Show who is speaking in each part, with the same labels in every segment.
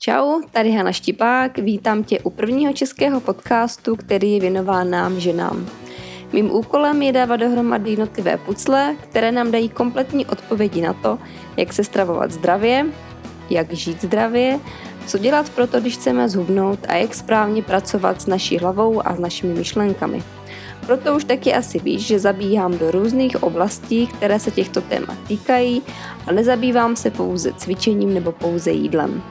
Speaker 1: Čau, tady Hana Štipák, vítám tě u prvního českého podcastu, který je věnován nám ženám. Mým úkolem je dávat dohromady jednotlivé pucle, které nám dají kompletní odpovědi na to, jak se stravovat zdravě, jak žít zdravě, co dělat pro to, když chceme zhubnout a jak správně pracovat s naší hlavou a s našimi myšlenkami. Proto už taky asi víš, že zabíhám do různých oblastí, které se těchto témat týkají a nezabývám se pouze cvičením nebo pouze jídlem.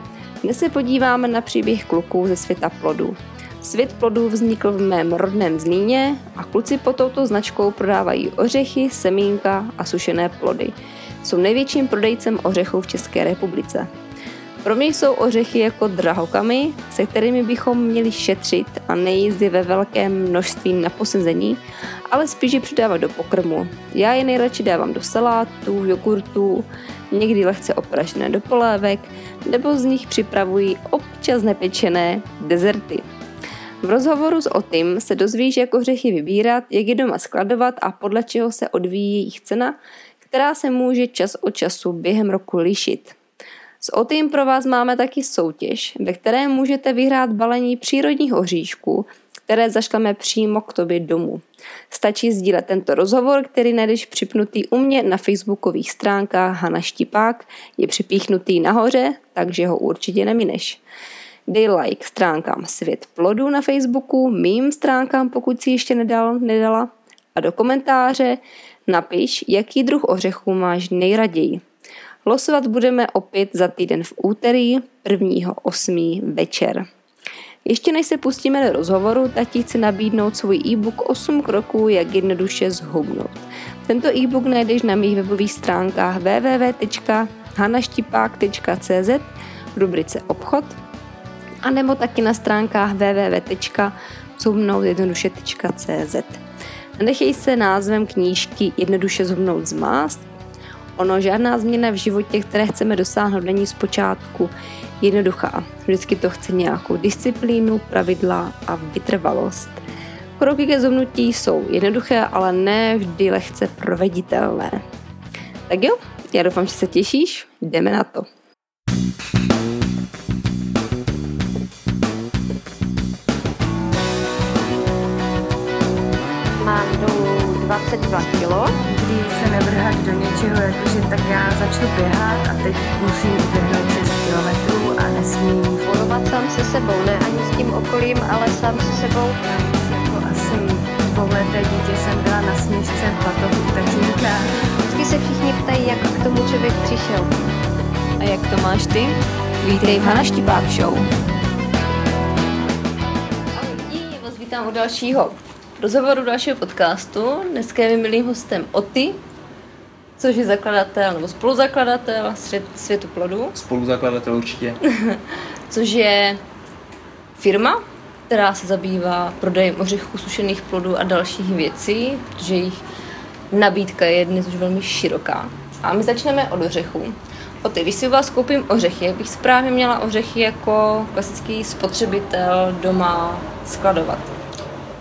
Speaker 1: Dnes se podíváme na příběh kluků ze světa plodů. Svět plodů vznikl v mém rodném Zlíně a kluci pod touto značkou prodávají ořechy, semínka a sušené plody. Jsou největším prodejcem ořechů v České republice. Pro mě jsou ořechy jako drahokamy, se kterými bychom měli šetřit a nejízdy ve velkém množství na posezení, ale spíš je přidávat do pokrmu. Já je nejradši dávám do salátů, jogurtů, někdy lehce opražené do polévek, nebo z nich připravují občas nepečené dezerty. V rozhovoru s Otym se dozvíš, jak ořechy vybírat, jak je doma skladovat a podle čeho se odvíjí jejich cena, která se může čas od času během roku lišit. S Otym pro vás máme taky soutěž, ve které můžete vyhrát balení přírodních oříšků, které zašleme přímo k tobě domů. Stačí sdílet tento rozhovor, který najdeš připnutý u mě na facebookových stránkách Hana Štipák, je připíchnutý nahoře, takže ho určitě nemineš. Dej like stránkám Svět plodů na Facebooku, mým stránkám, pokud si ještě nedal, nedala, a do komentáře napiš, jaký druh ořechů máš nejraději. Losovat budeme opět za týden v úterý 1.8. večer. Ještě než se pustíme do rozhovoru, tak ti chci nabídnout svůj e-book 8 kroků, jak jednoduše zhubnout. Tento e-book najdeš na mých webových stránkách www.hanaštipák.cz v rubrice obchod a nebo taky na stránkách www.zhubnoutjednoduše.cz. Nechej se názvem knížky Jednoduše zhubnout zmást. Ono, žádná změna v životě, které chceme dosáhnout, není zpočátku jednoduchá. Vždycky to chce nějakou disciplínu, pravidla a vytrvalost. Kroky ke zubnutí jsou jednoduché, ale ne vždy lehce proveditelné. Tak jo, já doufám, že se těšíš, jdeme na to. Mám dolů 22 kg
Speaker 2: nikdy se nevrhat do něčeho, jakože tak já začnu běhat a teď musím uběhnout 6 kilometrů nesmím
Speaker 1: fungovat sám se sebou, ne ani s tím okolím, ale sám se sebou.
Speaker 2: Jako asi dvouleté dítě jsem byla na směšce v batohu tatínka.
Speaker 1: Vždycky se všichni ptají, jak k tomu člověk přišel. A jak to máš ty? Vítej v Hana Štipák Show. Ahoj, vás vítám u dalšího rozhovoru dalšího podcastu. Dneska je milým hostem Oty, což je zakladatel nebo spoluzakladatel svět, Světu plodů.
Speaker 3: Spoluzakladatel určitě.
Speaker 1: což je firma, která se zabývá prodejem ořechů, sušených plodů a dalších věcí, protože jejich nabídka je dnes už velmi široká. A my začneme od ořechů. O ty, když si u vás koupím ořechy, jak bych správně měla ořechy jako klasický spotřebitel doma skladovat?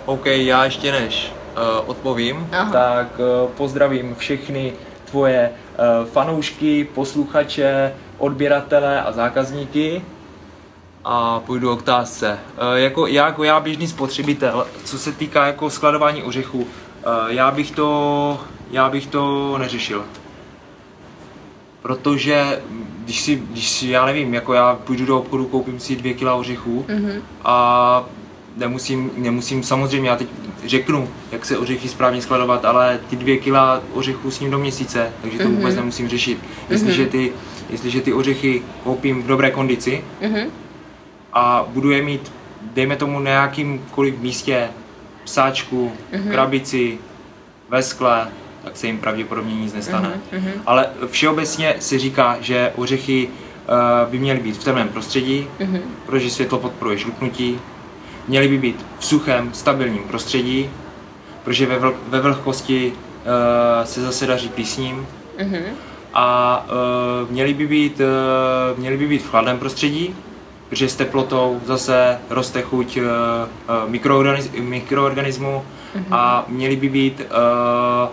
Speaker 3: OK, já ještě než uh, odpovím, Aha. tak uh, pozdravím všechny tvoje uh, fanoušky, posluchače, odběratele a zákazníky a půjdu o otázce. Uh, jako, já, jako já běžný spotřebitel, co se týká jako skladování ořechů, uh, já bych to, já bych to neřešil. Protože když si, když si, já nevím, jako já půjdu do obchodu, koupím si dvě kila ořechů mm-hmm. a nemusím, nemusím, samozřejmě já teď řeknu, jak se ořechy správně skladovat, ale ty dvě kila ořechů s ním do měsíce, takže to mm-hmm. vůbec nemusím řešit. Jestliže mhm. ty, jestliže ty ořechy koupím v dobré kondici mm-hmm. a budu je mít, dejme tomu na jakýmkoliv místě, sáčku, mm-hmm. krabici, ve skle, tak se jim pravděpodobně nic nestane. Mm-hmm. Ale všeobecně se říká, že ořechy uh, by měly být v temném prostředí, mm-hmm. protože světlo podporuje žluknutí, měly by být v suchém, stabilním prostředí, protože ve, vl- ve vlhkosti uh, se zase daří písním. Mm-hmm. A uh, měly, by být, uh, měly by být v chladném prostředí, protože s teplotou zase roste chuť uh, uh, mikroorganiz- mikroorganismu mm-hmm. a měly by být uh,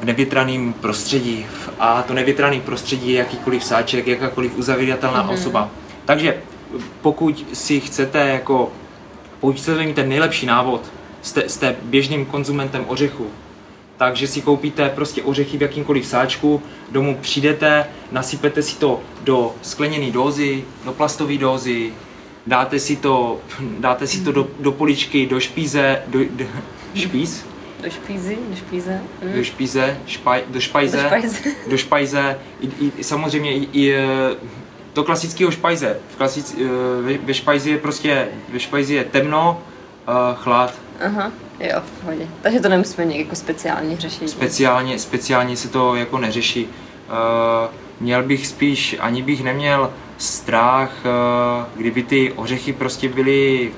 Speaker 3: v nevětraném prostředí. A to nevětrané prostředí je jakýkoliv sáček, jakákoliv uzavíratelná mm-hmm. osoba. Takže pokud si chcete jako, pokud chcete mít ten nejlepší návod, jste, jste běžným konzumentem ořechu, takže si koupíte prostě ořechy v jakýmkoliv sáčku, domů přijdete, nasypete si to do skleněné dózy, do plastové dózy, dáte si to, dáte si to do, do poličky, do špíze, do, do špíz?
Speaker 2: Do špízy, do špíze.
Speaker 3: Mm. Do špíze, špaj, do špajze, do špajze, do špajze i, i, samozřejmě i, i do klasického špajze. V klasic, ve, ve špajzi je prostě, ve špajzi je temno, uh, chlad.
Speaker 2: Aha, jo, v pohodě. Takže to nemusíme nějak jako speciálně řešit.
Speaker 3: Speciálně, speciálně se to jako neřeší. Uh, měl bych spíš, ani bych neměl strach, uh, kdyby ty ořechy prostě byly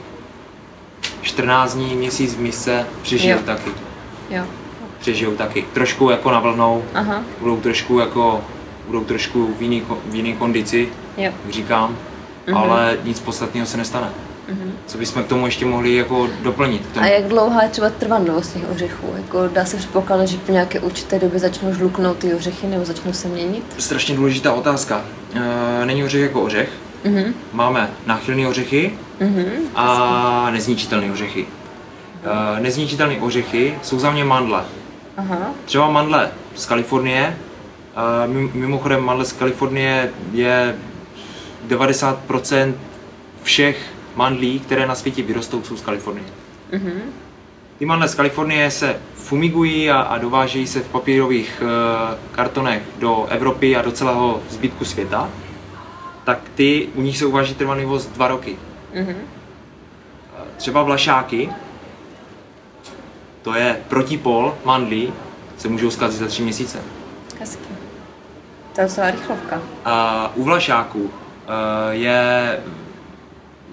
Speaker 3: 14 dní, měsíc v misce, přežijou taky.
Speaker 2: Jo.
Speaker 3: Přežijou taky. Trošku jako navlnou, Aha. budou trošku jako budou trošku v jiný, v jiný kondici,
Speaker 2: jo.
Speaker 3: říkám, mm-hmm. ale nic podstatného se nestane. Mm-hmm. Co bychom k tomu ještě mohli jako doplnit? K tomu?
Speaker 2: A jak dlouhá je třeba trvanlivost těch ořechů? Jako dá se předpokládat, že po nějaké určité době začnou žluknout ty ořechy nebo začnou se měnit?
Speaker 3: Strašně důležitá otázka. E, není ořech jako ořech. Mm-hmm. Máme náchylné ořechy mm-hmm. a nezničitelné ořechy. E, nezničitelné ořechy jsou za mě mandle. Aha. Třeba mandle z Kalifornie, Mimochodem, mandle z Kalifornie je 90% všech mandlí, které na světě vyrostou, jsou z Kalifornie. Mm-hmm. Ty mandle z Kalifornie se fumigují a, a dovážejí se v papírových uh, kartonech do Evropy a do celého zbytku světa. Tak ty, u nich se uváží trvanlivost dva roky. Mm-hmm. Třeba vlašáky, to je protipol mandlí, se můžou zkazit za tři měsíce.
Speaker 2: Hezky. To je celá rychlovka.
Speaker 3: A u vlašáků je,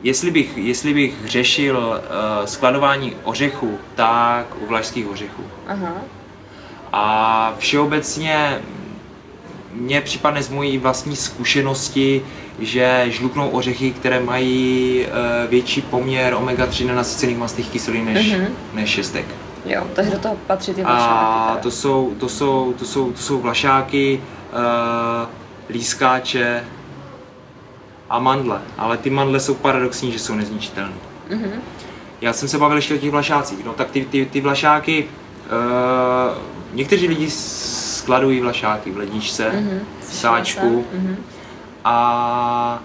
Speaker 3: jestli bych, jestli bych řešil uh, skladování ořechů, tak u vlašských ořechů. Aha. A všeobecně mně připadne z mojí vlastní zkušenosti, že žluknou ořechy, které mají uh, větší poměr omega-3 nenasycených mastných kyselin než, uh-huh. než šestek.
Speaker 2: Jo, takže do toho patří ty vlašáky.
Speaker 3: A to jsou, to, jsou, to, jsou, to jsou vlašáky, uh, lískáče a mandle. Ale ty mandle jsou paradoxní, že jsou nezničitelné. Mm-hmm. Já jsem se bavil ještě o těch vlašácích. No tak ty, ty, ty vlašáky, uh, někteří lidi skladují vlašáky v ledničce, mm-hmm. v sáčku. Mm-hmm. A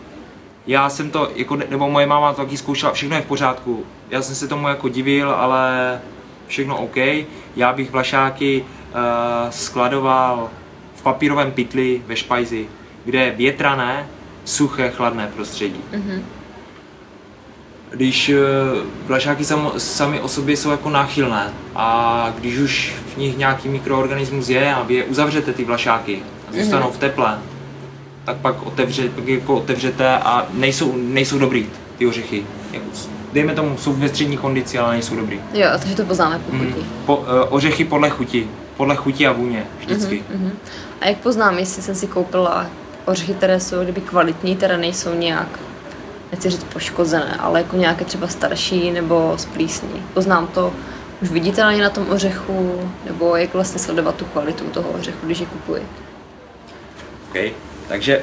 Speaker 3: já jsem to, jako, nebo moje máma to taky zkoušela, všechno je v pořádku. Já jsem se tomu jako divil, ale všechno OK. Já bych vlašáky uh, skladoval v papírovém pytli ve špajzi, kde je větrané, suché, chladné prostředí. Mm-hmm. Když uh, vlašáky sam, sami o sobě jsou jako náchylné a když už v nich nějaký mikroorganismus je a vy je uzavřete ty vlašáky a zůstanou mm-hmm. v teple, tak pak, otevře, pak jako otevřete a nejsou, nejsou dobrý ty ořechy. Jako, dejme tomu, jsou ve střední kondici, ale nejsou dobrý.
Speaker 2: Jo, takže to poznáme po chuti. Mm,
Speaker 3: po, uh, ořechy podle chuti, podle chuti a vůně, vždycky. Mm-hmm,
Speaker 2: A jak poznám, jestli jsem si koupila ořechy, které jsou kdyby kvalitní, které nejsou nějak, nechci říct poškozené, ale jako nějaké třeba starší nebo splísní. Poznám to už viditelně na tom ořechu, nebo jak vlastně sledovat tu kvalitu toho ořechu, když je kupuji.
Speaker 3: OK, takže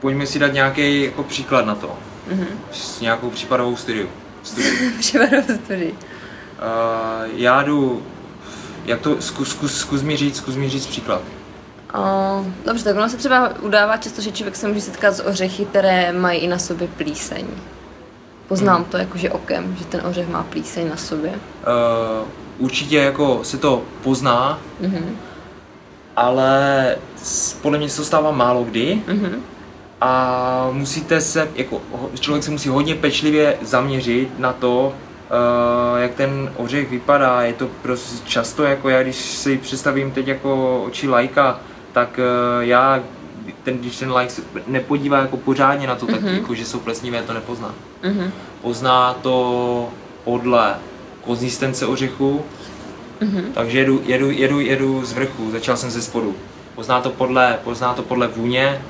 Speaker 3: pojďme si dát nějaký jako příklad na to. Mm-hmm. S nějakou případovou studiu.
Speaker 2: případovou studii.
Speaker 3: Uh, já jdu, jak to, zkus, zkus, zkus mi říct, zkus mi říct příklad.
Speaker 2: Uh, dobře, tak ono se třeba udává často, že člověk se může setkat s ořechy, které mají i na sobě plíseň. Poznám mm. to jakože okem, že ten ořech má plíseň na sobě. Uh,
Speaker 3: určitě jako se to pozná, mm-hmm. ale podle mě se to stává málo kdy. Mm-hmm a musíte se, jako člověk se musí hodně pečlivě zaměřit na to, uh, jak ten ořech vypadá. Je to prostě často, jako já když si představím teď jako oči lajka, tak uh, já, ten, když ten like se nepodívá jako pořádně na to, mm-hmm. tak mhm. jako, že jsou plesnivé, to nepozná. Mm-hmm. Pozná to podle konzistence ořechu, mm-hmm. takže jedu, jedu, jedu, jedu z vrchu, začal jsem ze spodu. Pozná to podle, pozná to podle vůně,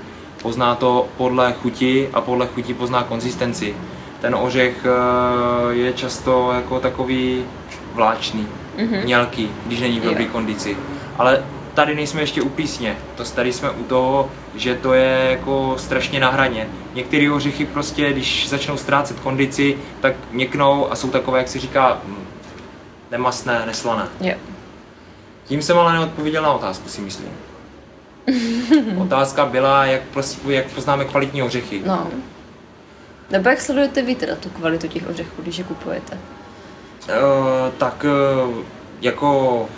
Speaker 3: pozná to podle chuti a podle chuti pozná konzistenci. Ten ořech eh, je často jako takový vláčný, mm-hmm. mělký, když není v dobré kondici. Ale tady nejsme ještě u písně, to tady jsme u toho, že to je jako strašně na hraně. Některé ořechy prostě, když začnou ztrácet kondici, tak měknou a jsou takové, jak se říká, hm, nemastné, neslané.
Speaker 2: Jo.
Speaker 3: Tím jsem ale neodpověděl na otázku, si myslím. Otázka byla, jak, prostě, jak poznáme kvalitní ořechy.
Speaker 2: No. Nebo jak sledujete vy teda tu kvalitu těch ořechů, když je kupujete?
Speaker 3: Uh, tak uh, jako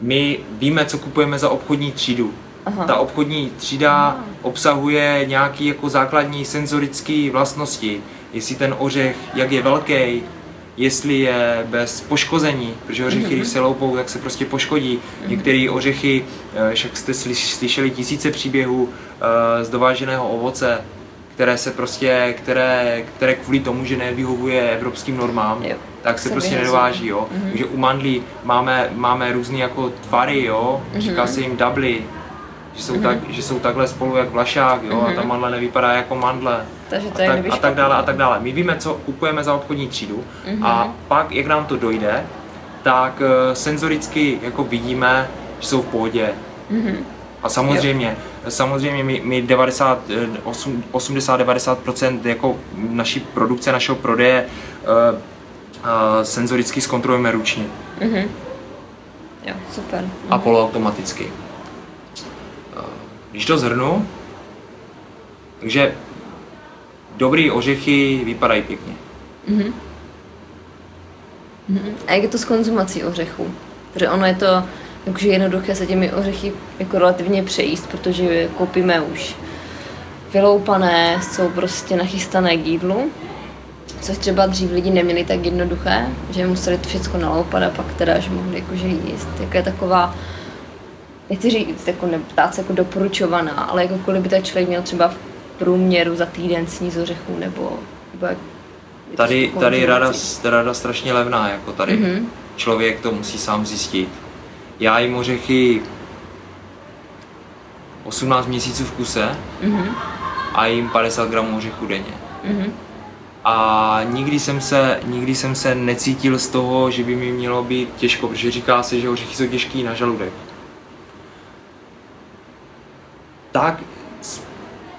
Speaker 3: my víme, co kupujeme za obchodní třídu.
Speaker 2: Aha.
Speaker 3: Ta obchodní třída obsahuje nějaké jako základní senzorické vlastnosti. Jestli ten ořech, jak je velký, jestli je bez poškození, protože ořechy,
Speaker 2: Mhm.
Speaker 3: když se loupou, tak se prostě poškodí. Některé ořechy, eh, však jste slyš- slyšeli tisíce příběhů eh, z dováženého ovoce, které se prostě, které, které kvůli tomu, že nevyhovuje evropským normám,
Speaker 2: Jo.
Speaker 3: tak se,
Speaker 2: Se
Speaker 3: prostě
Speaker 2: vyhazují.
Speaker 3: nedováží, jo. Takže u mandlí máme, máme různé jako tvary, jo. Říká se jim dubly, že jsou, tak, že jsou takhle spolu jak vlašák, jo, a ta mandle nevypadá jako mandle.
Speaker 2: Takže to
Speaker 3: a, tak, a tak dále, a tak dále. My víme, co kupujeme za obchodní třídu a pak, jak nám to dojde, tak eh, senzoricky jako vidíme, že jsou v pohodě. A samozřejmě, samozřejmě my, my 90, eh, osm- 80-90% jako naší produkce, našeho prodeje uh, uh, senzoricky zkontrolujeme ručně
Speaker 2: Jo, super.
Speaker 3: a poloautomaticky. Eh, Když to zhrnu, takže dobrý ořechy vypadají pěkně.
Speaker 2: A jak je to s konzumací ořechů? Protože ono je to jakože jednoduché se těmi ořechy jako relativně přejíst, protože je koupíme už vyloupané, jsou prostě nachystané k jídlu, což třeba dřív lidi neměli tak jednoduché, že museli to všechno naloupat a pak teda, že mohli jakože jíst. Jak je taková, nechci říct, jako ne, ptát se jako doporučovaná, ale jako kolik by tak člověk měl třeba v průměru za týden sníz ořechů, nebo, nebo jak, je to
Speaker 3: Tady, tady rada, rada strašně levná, jako tady. Mm-hmm. Člověk to musí sám zjistit. Já jim ořechy 18 měsíců v kuse mm-hmm. a jim 50 gramů ořechů denně. Mm-hmm. A nikdy jsem, se, nikdy jsem se necítil z toho, že by mi mělo být těžko, protože říká se, že ořechy jsou těžký na žaludek. Tak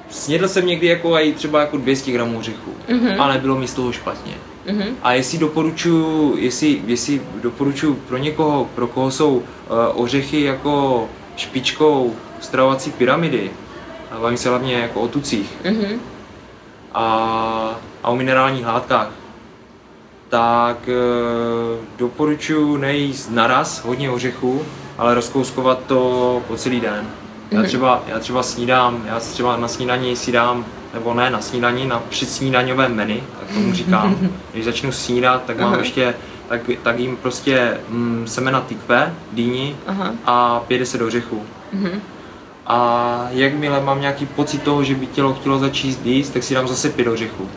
Speaker 3: snědl jsem někdy jako i třeba jako 200 gramů ořechů, mm-hmm. a nebylo mi z toho špatně. Mm-hmm. A jestli doporučuji, jestli, jestli doporučuji pro někoho, pro koho jsou uh, ořechy jako špičkou stravovací pyramidy, a bavím se hlavně jako o tucích
Speaker 2: Mhm.
Speaker 3: a, a o minerálních látkách, tak e, doporučuji nejíst naraz hodně ořechů, ale rozkouskovat to po celý den. Já třeba, já třeba snídám, já třeba na snídaní si dám, nebo ne na snídaní, na předsnídaňové menu, tak tomu říkám. Když začnu snídat, tak mám
Speaker 2: Aha.
Speaker 3: ještě, tak, tak jim prostě mm, semena tykve, dýni
Speaker 2: Aha.
Speaker 3: a 50 ořechů. A jakmile mám nějaký pocit toho, že by tělo chtělo začít jíst, tak si dám zase pět ořechů.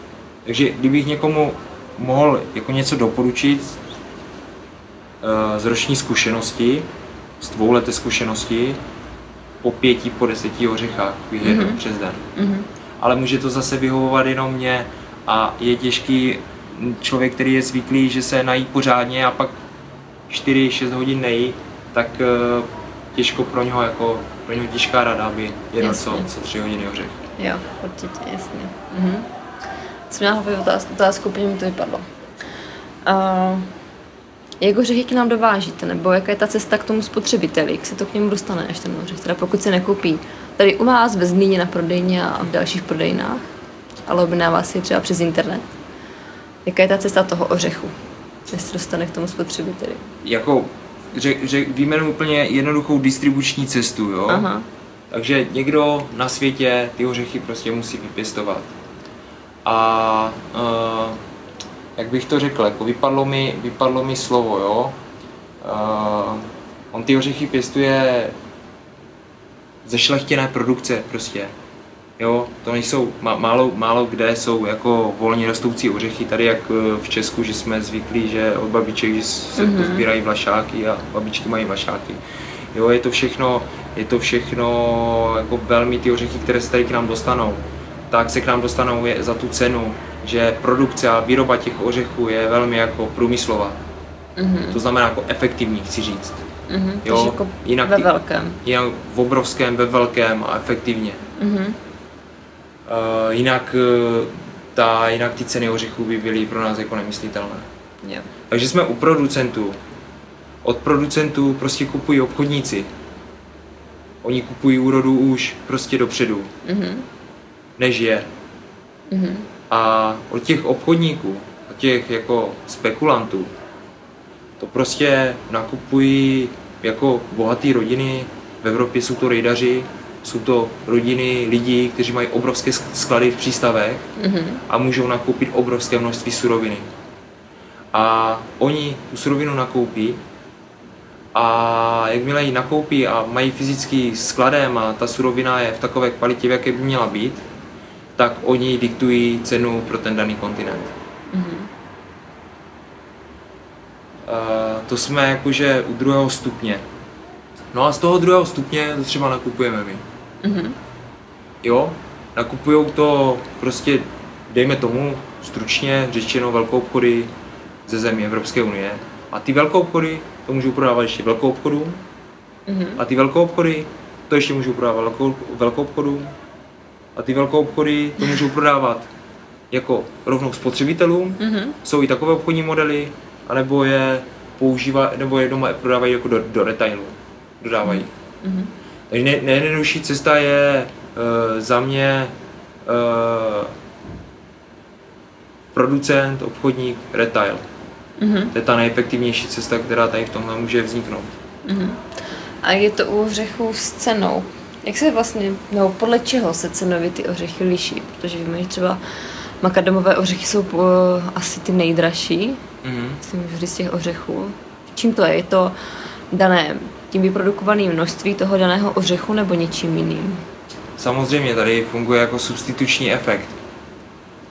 Speaker 3: Takže kdybych někomu mohl jako něco doporučit eh, z roční zkušenosti, z dvouleté zkušenosti, po pěti, po deseti ořechách bych mm-hmm. přes den. Mm-hmm. Ale může to zase vyhovovat jenom mě a je těžký člověk, který je zvyklý, že se nají pořádně a pak 4-6 hodin nejí, tak eh, těžko pro něho jako pro něho těžká rada, aby jedl co, co 3 hodiny ořech.
Speaker 2: Jo, určitě, jasně. Mhm. Jsem měla hlavně otázku, otázku, úplně mi to vypadlo. Uh, jak ořechy k nám dovážíte, nebo jaká je ta cesta k tomu spotřebiteli, jak se to k němu dostane, až ten ořech, teda pokud se nekoupí tady u vás ve Zlíně na prodejně a v dalších prodejnách, ale objednává si je třeba přes internet. Jaká je ta cesta toho ořechu, než se dostane k tomu spotřebiteli?
Speaker 3: Jako řek, řek, vyjmenu úplně jednoduchou distribuční cestu, jo?
Speaker 2: Aha.
Speaker 3: Takže někdo na světě ty ořechy prostě musí vypěstovat. A uh, jak bych to řekl, jako vypadlo mi, vypadlo mi slovo, jo. Uh, on ty ořechy pěstuje ze šlechtěné produkce prostě. Jo, to nejsou, má, málo, málo kde jsou jako volně rostoucí ořechy, tady jak eh, v Česku, že jsme zvyklí, že od babiček, že se mm-hmm. sbírají vlašáky a babičky mají vlašáky. Jo, je to všechno, je to všechno jako velmi ty ořechy, které se tady k nám dostanou, tak se k nám dostanou je za tu cenu, že produkce a výroba těch ořechů je velmi jako průmyslová. Mm-hmm. To znamená jako efektivní, chci říct.
Speaker 2: Mhm, takže jako
Speaker 3: jinak
Speaker 2: ve velkém.
Speaker 3: Jinak v obrovském, ve velkém a efektivně.
Speaker 2: Mhm.
Speaker 3: Uh, jinak, uh, ta, jinak ty ceny ořechů by byly pro nás jako nemyslitelné.
Speaker 2: Jo.
Speaker 3: Takže jsme u producentů. Od producentů prostě kupují obchodníci. Oni kupují úrodu už prostě dopředu,
Speaker 2: Mhm.
Speaker 3: než je.
Speaker 2: Mhm.
Speaker 3: A od těch obchodníků, od těch jako spekulantů, to prostě nakupují jako bohaté rodiny. V Evropě jsou to rejdaři, jsou to rodiny lidí, kteří mají obrovské sk- sklady v přístavech
Speaker 2: Mhm.
Speaker 3: a můžou nakoupit obrovské množství suroviny. A oni tu surovinu nakoupí a jakmile ji nakoupí a mají fyzický skladem a ta surovina je v takové kvalitě, v jaké by měla být, tak oni diktují cenu pro ten daný kontinent.
Speaker 2: Mhm.
Speaker 3: Uh, to jsme jakože u druhého stupně. No a z toho druhého stupně to třeba nakupujeme my.
Speaker 2: Mhm.
Speaker 3: Jo, nakupujou to prostě, dejme tomu, stručně řečeno velkou obchody ze zemí Evropské unie. A ty velkou obchody to můžou prodávat ještě velkou obchodům.
Speaker 2: Mhm.
Speaker 3: A ty velkou obchody to ještě můžou prodávat velkou, velkou obchodům. A ty velkou obchody to můžou prodávat jako rovnou spotřebitelům.
Speaker 2: Mhm.
Speaker 3: Jsou i takové obchodní modely, anebo je používají, nebo je doma prodávají jako do, do retailu. Dodávají.
Speaker 2: Mhm.
Speaker 3: Takže nej, nejjednodušší cesta je uh, za mě uh, producent, obchodník, retail.
Speaker 2: Mhm.
Speaker 3: To je ta nejefektivnější cesta, která tady v tomhle může vzniknout.
Speaker 2: Mhm. A je to u ořechů s cenou. Jak se vlastně, nebo podle čeho se cenově ty ořechy liší? Protože víme, že třeba makadamové ořechy jsou po, asi ty nejdražší,
Speaker 3: Mm-hmm.
Speaker 2: myslím, vždy z těch ořechů. Čím to je? Je to dané tím vyprodukovaným množství toho daného ořechu nebo něčím jiným?
Speaker 3: Samozřejmě tady funguje jako substituční efekt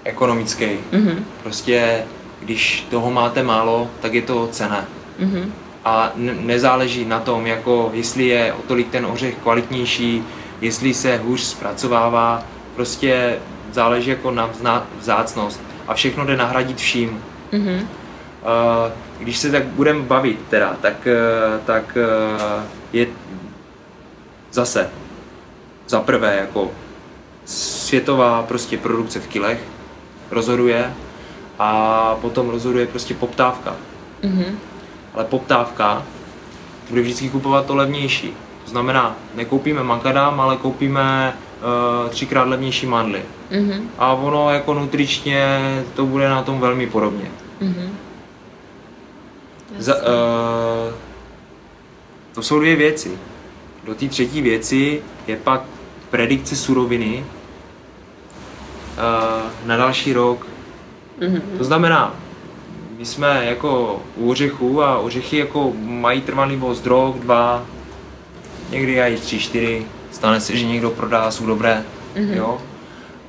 Speaker 3: ekonomický.
Speaker 2: Mhm.
Speaker 3: Prostě když toho máte málo, tak je to cené.
Speaker 2: Mhm.
Speaker 3: A ne- nezáleží na tom, jako jestli je o tolik ten ořech kvalitnější, jestli se hůř zpracovává, prostě záleží jako na vzácnost a všechno jde nahradit vším.
Speaker 2: Mhm.
Speaker 3: Uh, když se tak budeme bavit teda, tak, eh, tak eh, je zase za prvé jako světová prostě produkce v kilech rozhoduje a potom rozhoduje prostě poptávka
Speaker 2: Mhm.
Speaker 3: Ale poptávka bude vždycky kupovat to levnější. To znamená, nekoupíme makadam, ale koupíme uh, třikrát levnější mandly.
Speaker 2: Mhm.
Speaker 3: A ono jako nutričně to bude na tom velmi podobně.
Speaker 2: Mhm.
Speaker 3: Za, uh, to jsou dvě věci. Do té třetí věci je pak predikce suroviny uh, na další rok.
Speaker 2: Mhm.
Speaker 3: To znamená, my jsme jako u ořechů a ořechy jako mají trvanlivost rok, dva, někdy i tři, čtyři. Stane se, že někdo prodá, jsou dobré,
Speaker 2: Mhm.
Speaker 3: jo.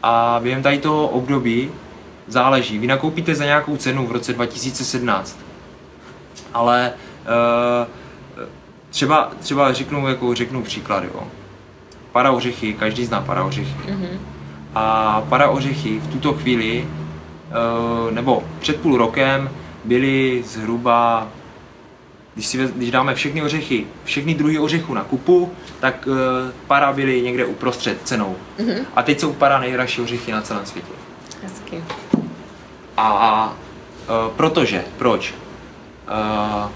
Speaker 3: A během tady toho období záleží. Vy nakoupíte za nějakou cenu v roce 2017, ale uh, třeba, třeba řeknu, jako řeknu příklad, jo. Para ořechy, každý zná para ořechy.
Speaker 2: Mhm.
Speaker 3: A para ořechy v tuto chvíli, eh, nebo před půl rokem, byly zhruba, když, si, když dáme všechny ořechy, všechny druhy ořechů na kupu, tak eh, para byly někde uprostřed cenou.
Speaker 2: Mhm.
Speaker 3: A teď jsou para nejdražší ořechy na celém světě.
Speaker 2: Hezky.
Speaker 3: A uh, protože, proč? Uh,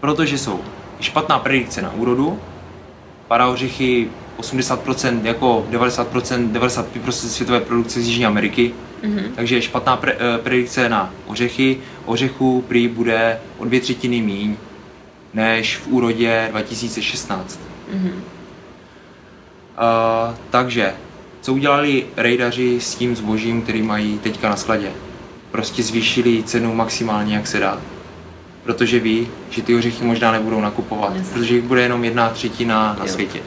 Speaker 3: protože jsou špatná predikce na úrodu, para ořechy 80%, jako 90%, 95% světové produkce z Jižní Ameriky,
Speaker 2: Mhm.
Speaker 3: takže špatná pre, eh, predikce na ořechy. Ořechů prý bude o dvě třetiny míň než v úrodě 2016.
Speaker 2: Mhm.
Speaker 3: Uh, takže, co udělali rejdaři s tím zbožím, který mají teďka na skladě? Prostě zvýšili cenu maximálně, jak se dá. Protože ví, že ty ořechy možná nebudou nakupovat,
Speaker 2: Jasně.
Speaker 3: protože jich bude jenom jedna třetina na
Speaker 2: Jo.
Speaker 3: světě.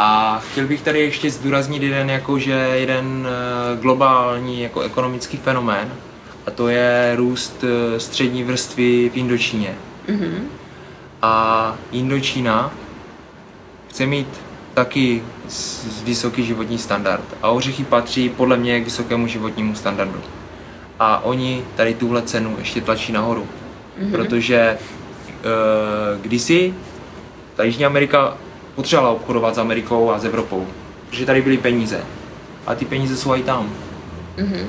Speaker 3: A chtěl bych tady ještě zdůraznit jeden, jako, že jeden eh, globální jako ekonomický fenomén, a to je růst eh, střední vrstvy v Indočíně.
Speaker 2: Mhm.
Speaker 3: A Indočína chce mít taky vysoký životní standard. A ořechy patří podle mě k vysokému životnímu standardu. A oni tady tuhle cenu ještě tlačí nahoru.
Speaker 2: Mhm.
Speaker 3: Protože uh, kdysi ta Jižní Amerika potřebovala obchodovat s Amerikou a s Evropou, protože tady byly peníze. A ty peníze jsou i tam.
Speaker 2: Mhm.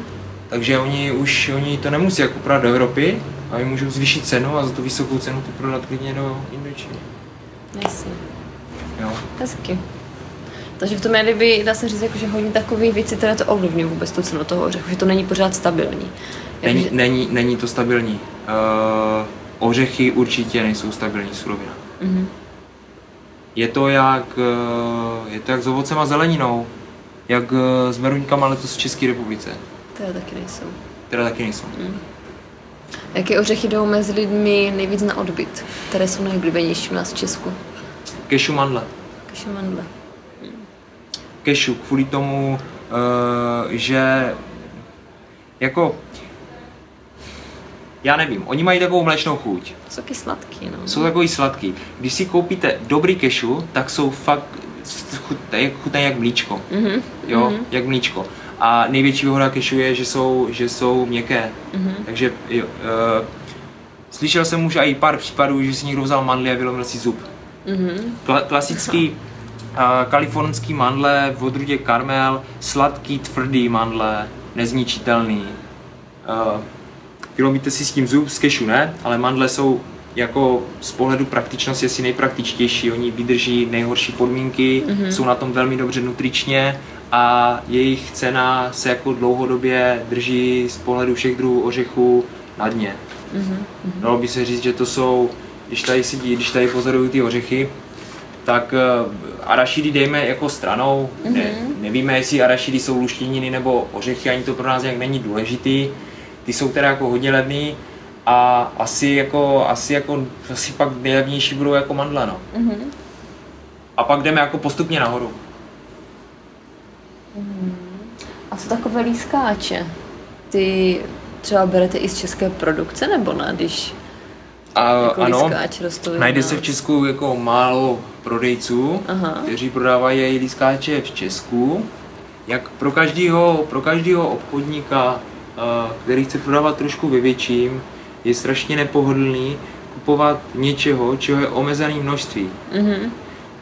Speaker 3: Takže oni už oni to nemusí jako prodat do Evropy, a oni můžou zvýšit cenu a za tu vysokou cenu to prodat klidně do Indočiny.
Speaker 2: Jasně.
Speaker 3: Jo.
Speaker 2: Hezky. Takže v tom je, kdyby, dá se říct, jako, že hodně takových věcí, které to ovlivňují vůbec tu cenu toho ořechu, že to není pořád stabilní.
Speaker 3: Není,
Speaker 2: Jakože-
Speaker 3: není, není to stabilní. Uh, ořechy určitě nejsou stabilní surovina.
Speaker 2: Mhm.
Speaker 3: Je to jak, uh, je to jak s ovocem a zeleninou. Jak uh, s meruňkama letos v České republice.
Speaker 2: Teda taky nejsou.
Speaker 3: Teda taky nejsou.
Speaker 2: Jaké ořechy jdou mezi lidmi nejvíc na odbyt? Které jsou nejoblíbenější u nás v Česku?
Speaker 3: Kešu mandle.
Speaker 2: Kaše mandle.
Speaker 3: Kešu kvůli tomu, uh, že jako já nevím, oni mají takovou mléčnou chuť.
Speaker 2: Jsou taky sladký, no.
Speaker 3: Jsou takový sladký. Když si koupíte dobrý kešu, tak jsou fakt chutnají, chutnají jak mlíčko.
Speaker 2: Mhm.
Speaker 3: Jo, jak mlíčko. A největší výhoda kešu je, že jsou, že jsou měkké.
Speaker 2: Mhm.
Speaker 3: Takže jo, uh, slyšel jsem už i pár případů, že si někdo vzal mandly a vylomil si zub.
Speaker 2: Mhm.
Speaker 3: Kla- klasický uh, kalifornský mandle v odrůdě Carmel, sladký, tvrdý mandle, nezničitelný. Uh, vylomíte si s tím zub z kešu, ne? Ale mandle jsou jako z pohledu praktičnosti asi nejpraktičtější. Oni vydrží nejhorší podmínky, mm-hmm. jsou na tom velmi dobře nutričně a jejich cena se jako dlouhodobě drží z pohledu všech druhů ořechů na dně.
Speaker 2: Mhm.
Speaker 3: Dalo by se říct, že to jsou, když tady sedí, když tady pozorují ty ořechy, tak uh, arašidy dejme jako stranou. Mm-hmm. Ne, nevíme, jestli arašidy jsou luštěniny nebo ořechy, ani to pro nás nějak není důležitý. Ty jsou teda jako hodně levný a asi jako, asi jako, asi pak nejlevnější budou jako mandle, no.
Speaker 2: Mhm.
Speaker 3: A pak jdeme jako postupně nahoru.
Speaker 2: A co takové lískáče? Ty třeba berete i z české produkce, nebo ne, když
Speaker 3: A,
Speaker 2: jako
Speaker 3: ano,
Speaker 2: lískáč
Speaker 3: najde se v? Česku jako málo prodejců,
Speaker 2: Aha.
Speaker 3: kteří prodávají její lískáče v Česku. Jak pro každého, pro každého obchodníka, který chce prodávat trošku ve větším, je strašně nepohodlný kupovat něčeho, čeho je omezené množství.
Speaker 2: Mhm.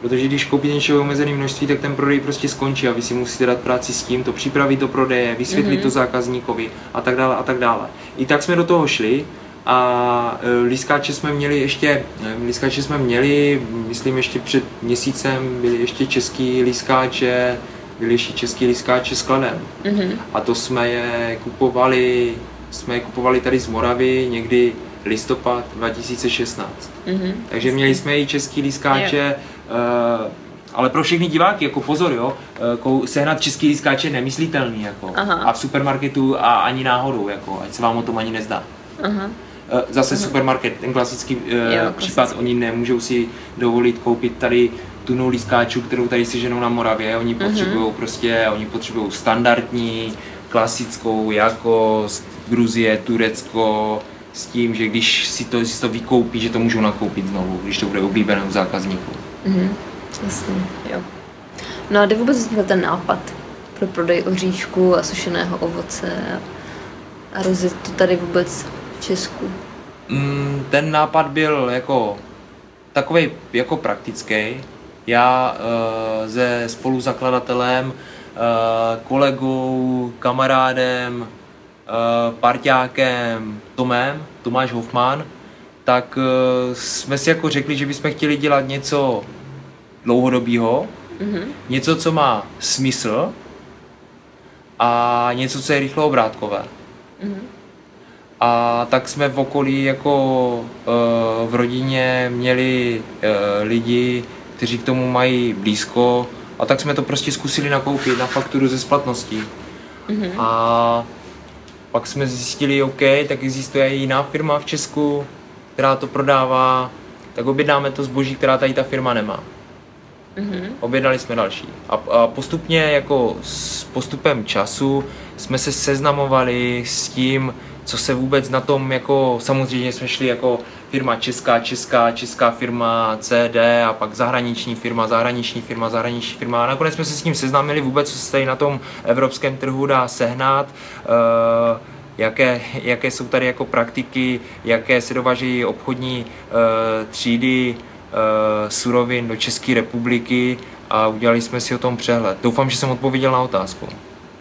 Speaker 3: Protože když koupíte něčeho omezené množství, tak ten prodej prostě skončí a vy si musíte dát práci s tím, to připravit do prodeje, vysvětlit mm-hmm. to zákazníkovi a tak dále a tak dále. I tak jsme do toho šli a e, lískáče jsme měli ještě, e, lískáče jsme měli, myslím ještě před měsícem byly ještě český lískáče, ještě český lískáče s kladem.
Speaker 2: Mhm.
Speaker 3: A to jsme je kupovali, jsme je kupovali tady z Moravy někdy listopad 2016.
Speaker 2: Mhm.
Speaker 3: Takže měli jsme i český lískáče, uh, ale pro všechny diváky, jako pozor, jo, eh, sehnat český lískáče je nemyslitelný, jako.
Speaker 2: Aha.
Speaker 3: A v supermarketu a ani náhodou, jako, ať se vám o tom ani nezdá.
Speaker 2: Aha.
Speaker 3: Eh, Zase supermarket, ten klasický
Speaker 2: Jo,
Speaker 3: případ,
Speaker 2: klasický.
Speaker 3: oni nemůžou si dovolit koupit tady tunu lískáčů, kterou tady si ženou na Moravě, oni
Speaker 2: Mhm.
Speaker 3: potřebují prostě, oni potřebují standardní, klasickou jakost, Gruzie, Turecko, s tím, že když si to, si to vykoupí, že to můžou nakoupit znovu, když to bude oblíbené u zákazníků.
Speaker 2: Mhm. Jasně, jo. No a kdy vůbec vznikl ten nápad pro prodej oříšku a sušeného ovoce a, a rozjet to tady vůbec v Česku?
Speaker 3: Mm, ten nápad byl jako takový jako praktický. Já uh, se spoluzakladatelem, uh, kolegou, kamarádem, uh, parťákem Tomem, Tomáš Hofman, tak jsme si jako řekli, že bychom chtěli dělat něco dlouhodobého,
Speaker 2: Mhm.
Speaker 3: něco, co má smysl a něco, co je rychle obrátkové.
Speaker 2: Mhm.
Speaker 3: A tak jsme v okolí jako eh, v rodině měli eh, lidi, kteří k tomu mají blízko a tak jsme to prostě zkusili nakoupit na fakturu ze splatností.
Speaker 2: Mhm.
Speaker 3: A pak jsme zjistili, OK, tak existuje i jiná firma v Česku, která to prodává, tak objednáme to zboží, která tady ta firma nemá.
Speaker 2: Mhm.
Speaker 3: Objednali jsme další. A, a postupně jako s postupem času jsme se seznamovali s tím, co se vůbec na tom jako, samozřejmě jsme šli jako firma česká, česká, česká firma CD a pak zahraniční firma, zahraniční firma, zahraniční firma a nakonec jsme se s tím seznámili vůbec, co se tady na tom evropském trhu dá sehnat. Uh, jaké, jaké jsou tady jako praktiky, jaké se dovaží obchodní uh, třídy uh, surovin do České republiky a udělali jsme si o tom přehled. Doufám, že jsem odpověděl na otázku.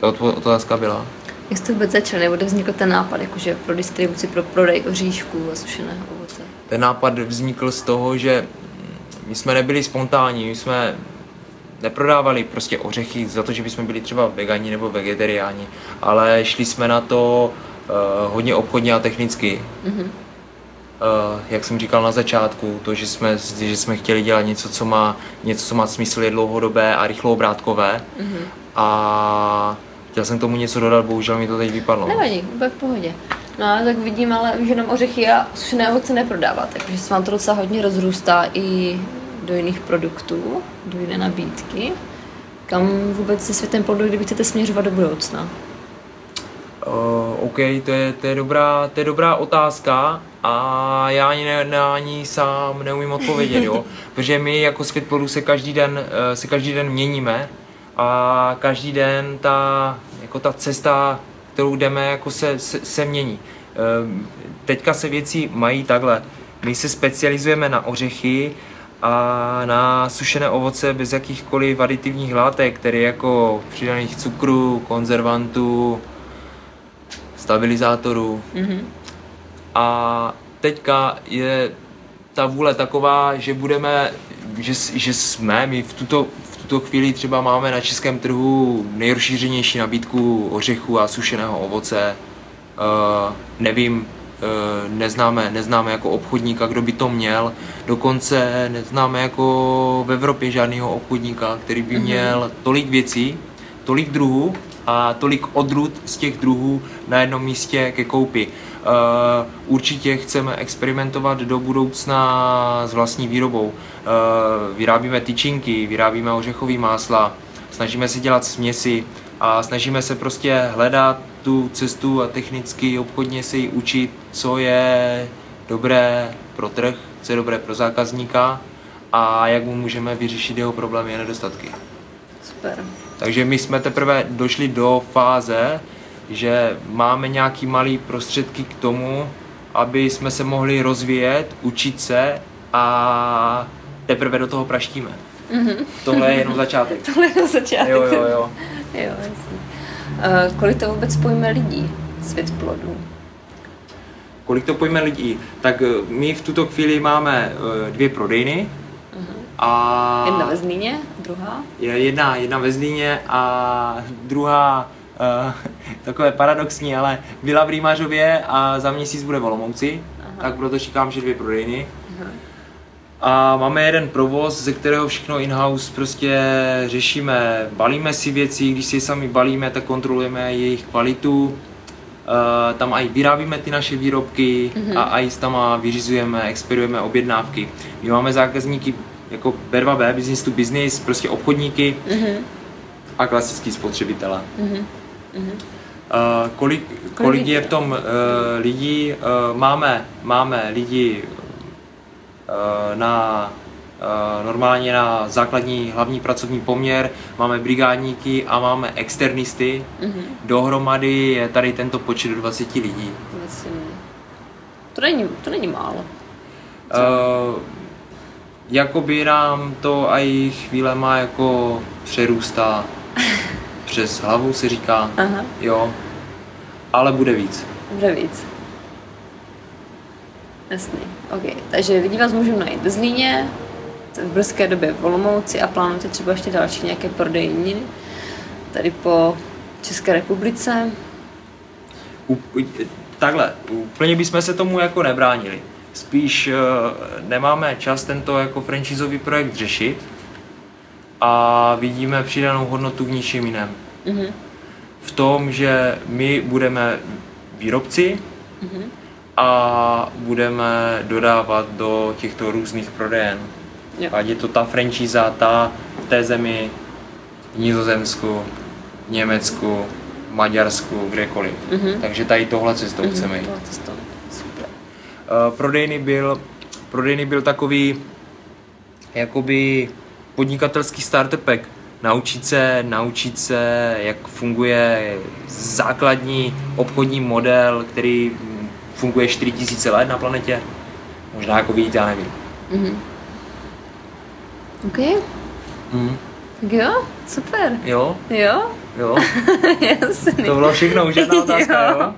Speaker 3: Ta otázka byla.
Speaker 2: Jak jste vůbec začal, nebo kde vznikl ten nápad, jakože pro distribuci, pro prodej oříšků a sušeného ovoce?
Speaker 3: Ten nápad vznikl z toho, že my jsme nebyli spontánní, my jsme neprodávali prostě ořechy za to, že bychom byli třeba vegani nebo vegetariáni, ale šli jsme na to uh, hodně obchodně a technicky. Mm-hmm. Uh, jak jsem říkal na začátku, to, že jsme, že jsme chtěli dělat něco, co má, něco, co má smysl, je dlouhodobé a rychloobrádkové. Mm-hmm. A chtěl jsem k tomu něco dodat, bohužel mi to teď vypadlo.
Speaker 2: Nevadí, bude v pohodě. No, tak vidím, ale že jenom ořechy a sušené ovoce neprodáváte, takže se vám to docela hodně rozrůstá i do jiných produktů, do jiné nabídky. Kam vůbec se světem plodu, kdyby chcete směřovat do budoucna?
Speaker 3: Uh, OK, to je, to, je dobrá, to je dobrá otázka a já ani ne, ne, ani sám neumím odpovědět, jo? protože my jako svět plodu se každý den, uh, se každý den měníme a každý den ta, jako ta cesta, kterou jdeme, jako se, se, se mění. Uh, teďka se věci mají takhle. My se specializujeme na ořechy, a na sušené ovoce bez jakýchkoliv aditivních látek, které jako přidaných cukrů, konzervantů, stabilizátorů. Mm-hmm. A teďka je ta vůle taková, že budeme, že, že jsme, my v tuto, v tuto chvíli třeba máme na českém trhu nejrozšířenější nabídku ořechů a sušeného ovoce. Uh, nevím, Eh, neznáme, neznáme jako obchodníka, kdo by to měl. Dokonce neznáme jako v Evropě žádného obchodníka, který by mhm. měl tolik věcí, tolik druhů a tolik odrůd z těch druhů na jednom místě ke koupi. Uh, určitě chceme experimentovat do budoucna s vlastní výrobou. Uh, vyrábíme tyčinky, vyrábíme ořechové másla, snažíme se dělat směsi a snažíme se prostě hledat tu cestu a technicky, obchodně se ji učit, co je dobré pro trh, co je dobré pro zákazníka a jak mu můžeme vyřešit jeho problémy a nedostatky.
Speaker 2: Super.
Speaker 3: Takže my jsme teprve došli do fáze, že máme nějaký malý prostředky k tomu, aby jsme se mohli rozvíjet, učit se a teprve do toho praštíme. Mm-hmm. Tohle je jenom začátek.
Speaker 2: Tohle je jenom začátek.
Speaker 3: Jo, jo, jo.
Speaker 2: jo. Uh, kolik to vůbec pojme lidí, svět plodů?
Speaker 3: Kolik to pojme lidí? Tak eh, my v tuto chvíli máme uh, dvě prodejny. Uh-huh.
Speaker 2: A jedna ve Zlíně, druhá?
Speaker 3: Je jedna, jedna ve Zlíně a druhá uh, takové paradoxní, ale byla v Rýmařově a za měsíc bude v Olomouci, uh-huh. tak proto říkám, že dvě prodejny. A máme jeden provoz, ze kterého všechno in-house prostě řešíme. Balíme si věci, když si je sami balíme, tak kontrolujeme jejich kvalitu. Uh, tam i vyrábíme ty naše výrobky mm-hmm. a i tam vyřizujeme, expirujeme objednávky. My máme zákazníky jako B2B, business to business, prostě obchodníky mm-hmm. a klasický spotřebitele. Mm-hmm. Uh, kolik, kolik je v tom uh, lidí? Uh, máme, máme lidi Eh, na eh, normálně na základní hlavní pracovní poměr, máme brigádníky a máme externisty. Mm-hmm. Dohromady je tady tento počet 20 lidí. 20
Speaker 2: To není, to není málo.
Speaker 3: Uh, jakoby nám to i chvíle má jako přerůstá přes hlavu, se říká. Aha. Jo. Ale bude víc.
Speaker 2: Bude víc. Jasný, OK. Takže lidi vás můžou najít ve Zlíně, v brzké době v Olomouci a plánujete třeba ještě další nějaké prodejní tady po České republice?
Speaker 3: U, takhle, úplně bychom se tomu jako nebránili. Spíš uh, nemáme čas tento jako franchiseový projekt řešit a vidíme přidanou hodnotu v ničem jiném. Mm-hmm. V tom, že my budeme výrobci, mm-hmm a budeme dodávat do těchto různých prodejen. Jo. Ať je to ta franchise, ta v té zemi, v Nizozemsku, v Německu, v Maďarsku, kdekoliv. Mm-hmm. Takže tady tohle cestou mm-hmm. chceme jít. Cestou. Super. Uh, prodejny byl, prodejny byl takový jakoby podnikatelský starter pack naučit se, naučit se, jak funguje základní obchodní model, který funguje 4000 let na planetě. Možná jako víc, já nevím.
Speaker 2: Mm-hmm. OK.
Speaker 3: Mm.
Speaker 2: Tak jo, super.
Speaker 3: Jo,
Speaker 2: Jo?
Speaker 3: Jo.
Speaker 2: Jasný.
Speaker 3: To bylo všechno, už jedna otázka, jo?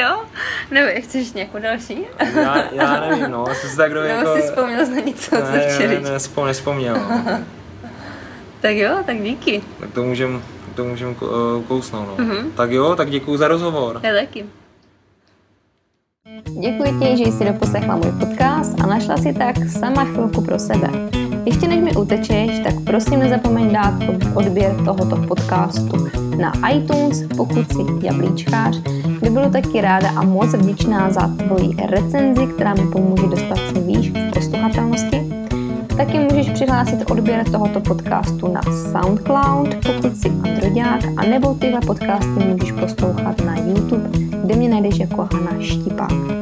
Speaker 2: jo? Nebo chceš nějakou další?
Speaker 3: Já, já nevím, no, jsem si tak kdo
Speaker 2: Nebo
Speaker 3: jako...
Speaker 2: jsi vzpomněl na něco, co
Speaker 3: ne,
Speaker 2: chci
Speaker 3: ne,
Speaker 2: říct.
Speaker 3: ne, nespom, nespomněl. No.
Speaker 2: Tak jo, tak díky.
Speaker 3: Tak to můžem, to můžem eh, kousnout, no.
Speaker 2: Mhm.
Speaker 3: Tak jo, tak děkuju za rozhovor.
Speaker 2: Já taky.
Speaker 1: Děkuji ti, že jsi doposlechla můj podcast a našla si tak sama chvilku pro sebe. Ještě než mi utečeš, tak prosím nezapomeň dát odběr tohoto podcastu na iTunes, pokud jsi jablíčkář, kde budu taky ráda a moc vděčná za tvoji recenzi, která mi pomůže dostat se výš v posluchatelnosti. Taky můžeš přihlásit odběr tohoto podcastu na SoundCloud, pokud jsi androďák, a nebo tyhle podcasty můžeš poslouchat na YouTube, kde mě najdeš jako Hana Štipák.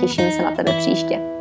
Speaker 1: těším se na tebe příště.